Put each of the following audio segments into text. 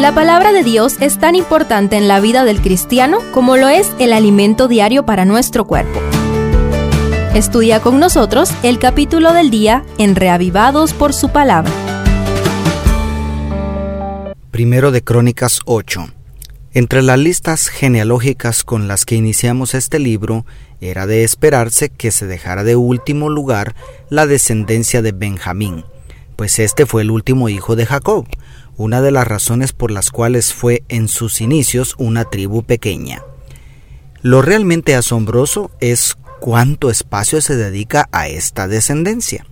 La palabra de Dios es tan importante en la vida del cristiano como lo es el alimento diario para nuestro cuerpo. Estudia con nosotros el capítulo del día en Reavivados por su palabra. Primero de Crónicas 8. Entre las listas genealógicas con las que iniciamos este libro, era de esperarse que se dejara de último lugar la descendencia de Benjamín, pues este fue el último hijo de Jacob, una de las razones por las cuales fue en sus inicios una tribu pequeña. Lo realmente asombroso es cuánto espacio se dedica a esta descendencia.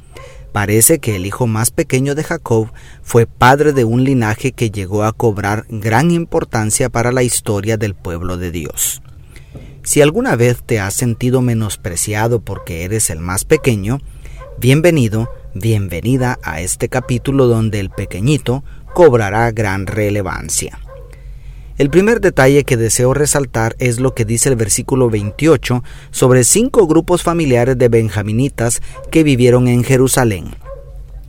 Parece que el hijo más pequeño de Jacob fue padre de un linaje que llegó a cobrar gran importancia para la historia del pueblo de Dios. Si alguna vez te has sentido menospreciado porque eres el más pequeño, bienvenido, bienvenida a este capítulo donde el pequeñito cobrará gran relevancia. El primer detalle que deseo resaltar es lo que dice el versículo 28 sobre cinco grupos familiares de benjaminitas que vivieron en Jerusalén.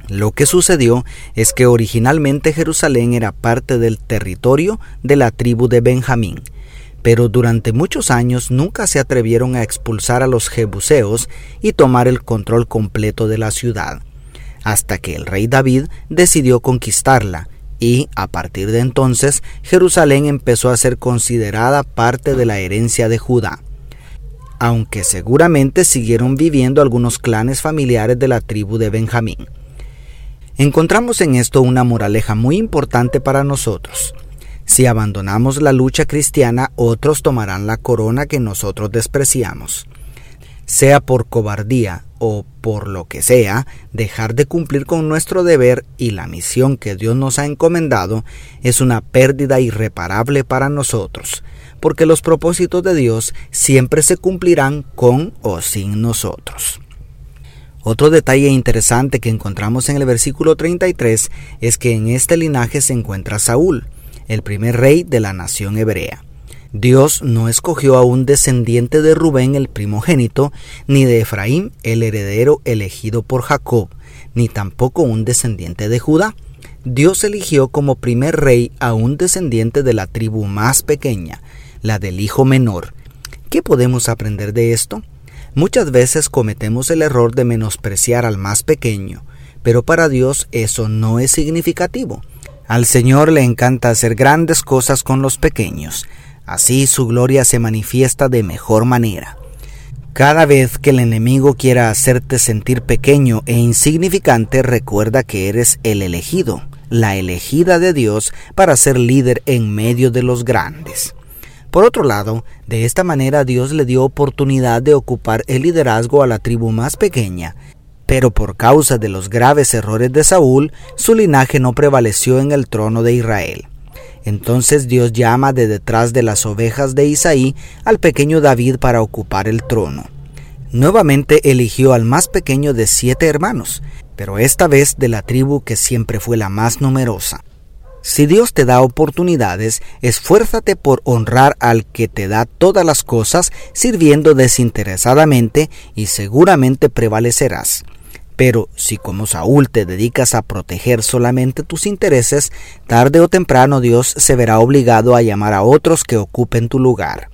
Lo que sucedió es que originalmente Jerusalén era parte del territorio de la tribu de Benjamín, pero durante muchos años nunca se atrevieron a expulsar a los jebuseos y tomar el control completo de la ciudad, hasta que el rey David decidió conquistarla y a partir de entonces Jerusalén empezó a ser considerada parte de la herencia de Judá, aunque seguramente siguieron viviendo algunos clanes familiares de la tribu de Benjamín. Encontramos en esto una moraleja muy importante para nosotros. Si abandonamos la lucha cristiana, otros tomarán la corona que nosotros despreciamos. Sea por cobardía o por lo que sea, dejar de cumplir con nuestro deber y la misión que Dios nos ha encomendado es una pérdida irreparable para nosotros, porque los propósitos de Dios siempre se cumplirán con o sin nosotros. Otro detalle interesante que encontramos en el versículo 33 es que en este linaje se encuentra Saúl, el primer rey de la nación hebrea. Dios no escogió a un descendiente de Rubén el primogénito, ni de Efraín el heredero elegido por Jacob, ni tampoco un descendiente de Judá. Dios eligió como primer rey a un descendiente de la tribu más pequeña, la del hijo menor. ¿Qué podemos aprender de esto? Muchas veces cometemos el error de menospreciar al más pequeño, pero para Dios eso no es significativo. Al Señor le encanta hacer grandes cosas con los pequeños, así su gloria se manifiesta de mejor manera. Cada vez que el enemigo quiera hacerte sentir pequeño e insignificante, recuerda que eres el elegido, la elegida de Dios para ser líder en medio de los grandes. Por otro lado, de esta manera Dios le dio oportunidad de ocupar el liderazgo a la tribu más pequeña pero por causa de los graves errores de Saúl, su linaje no prevaleció en el trono de Israel. Entonces Dios llama de detrás de las ovejas de Isaí al pequeño David para ocupar el trono. Nuevamente eligió al más pequeño de siete hermanos, pero esta vez de la tribu que siempre fue la más numerosa. Si Dios te da oportunidades, esfuérzate por honrar al que te da todas las cosas, sirviendo desinteresadamente y seguramente prevalecerás. Pero si como Saúl te dedicas a proteger solamente tus intereses, tarde o temprano Dios se verá obligado a llamar a otros que ocupen tu lugar.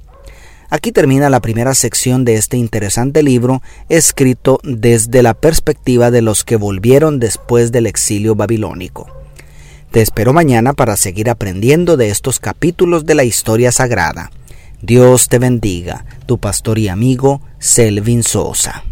Aquí termina la primera sección de este interesante libro, escrito desde la perspectiva de los que volvieron después del exilio babilónico. Te espero mañana para seguir aprendiendo de estos capítulos de la historia sagrada. Dios te bendiga, tu pastor y amigo Selvin Sosa.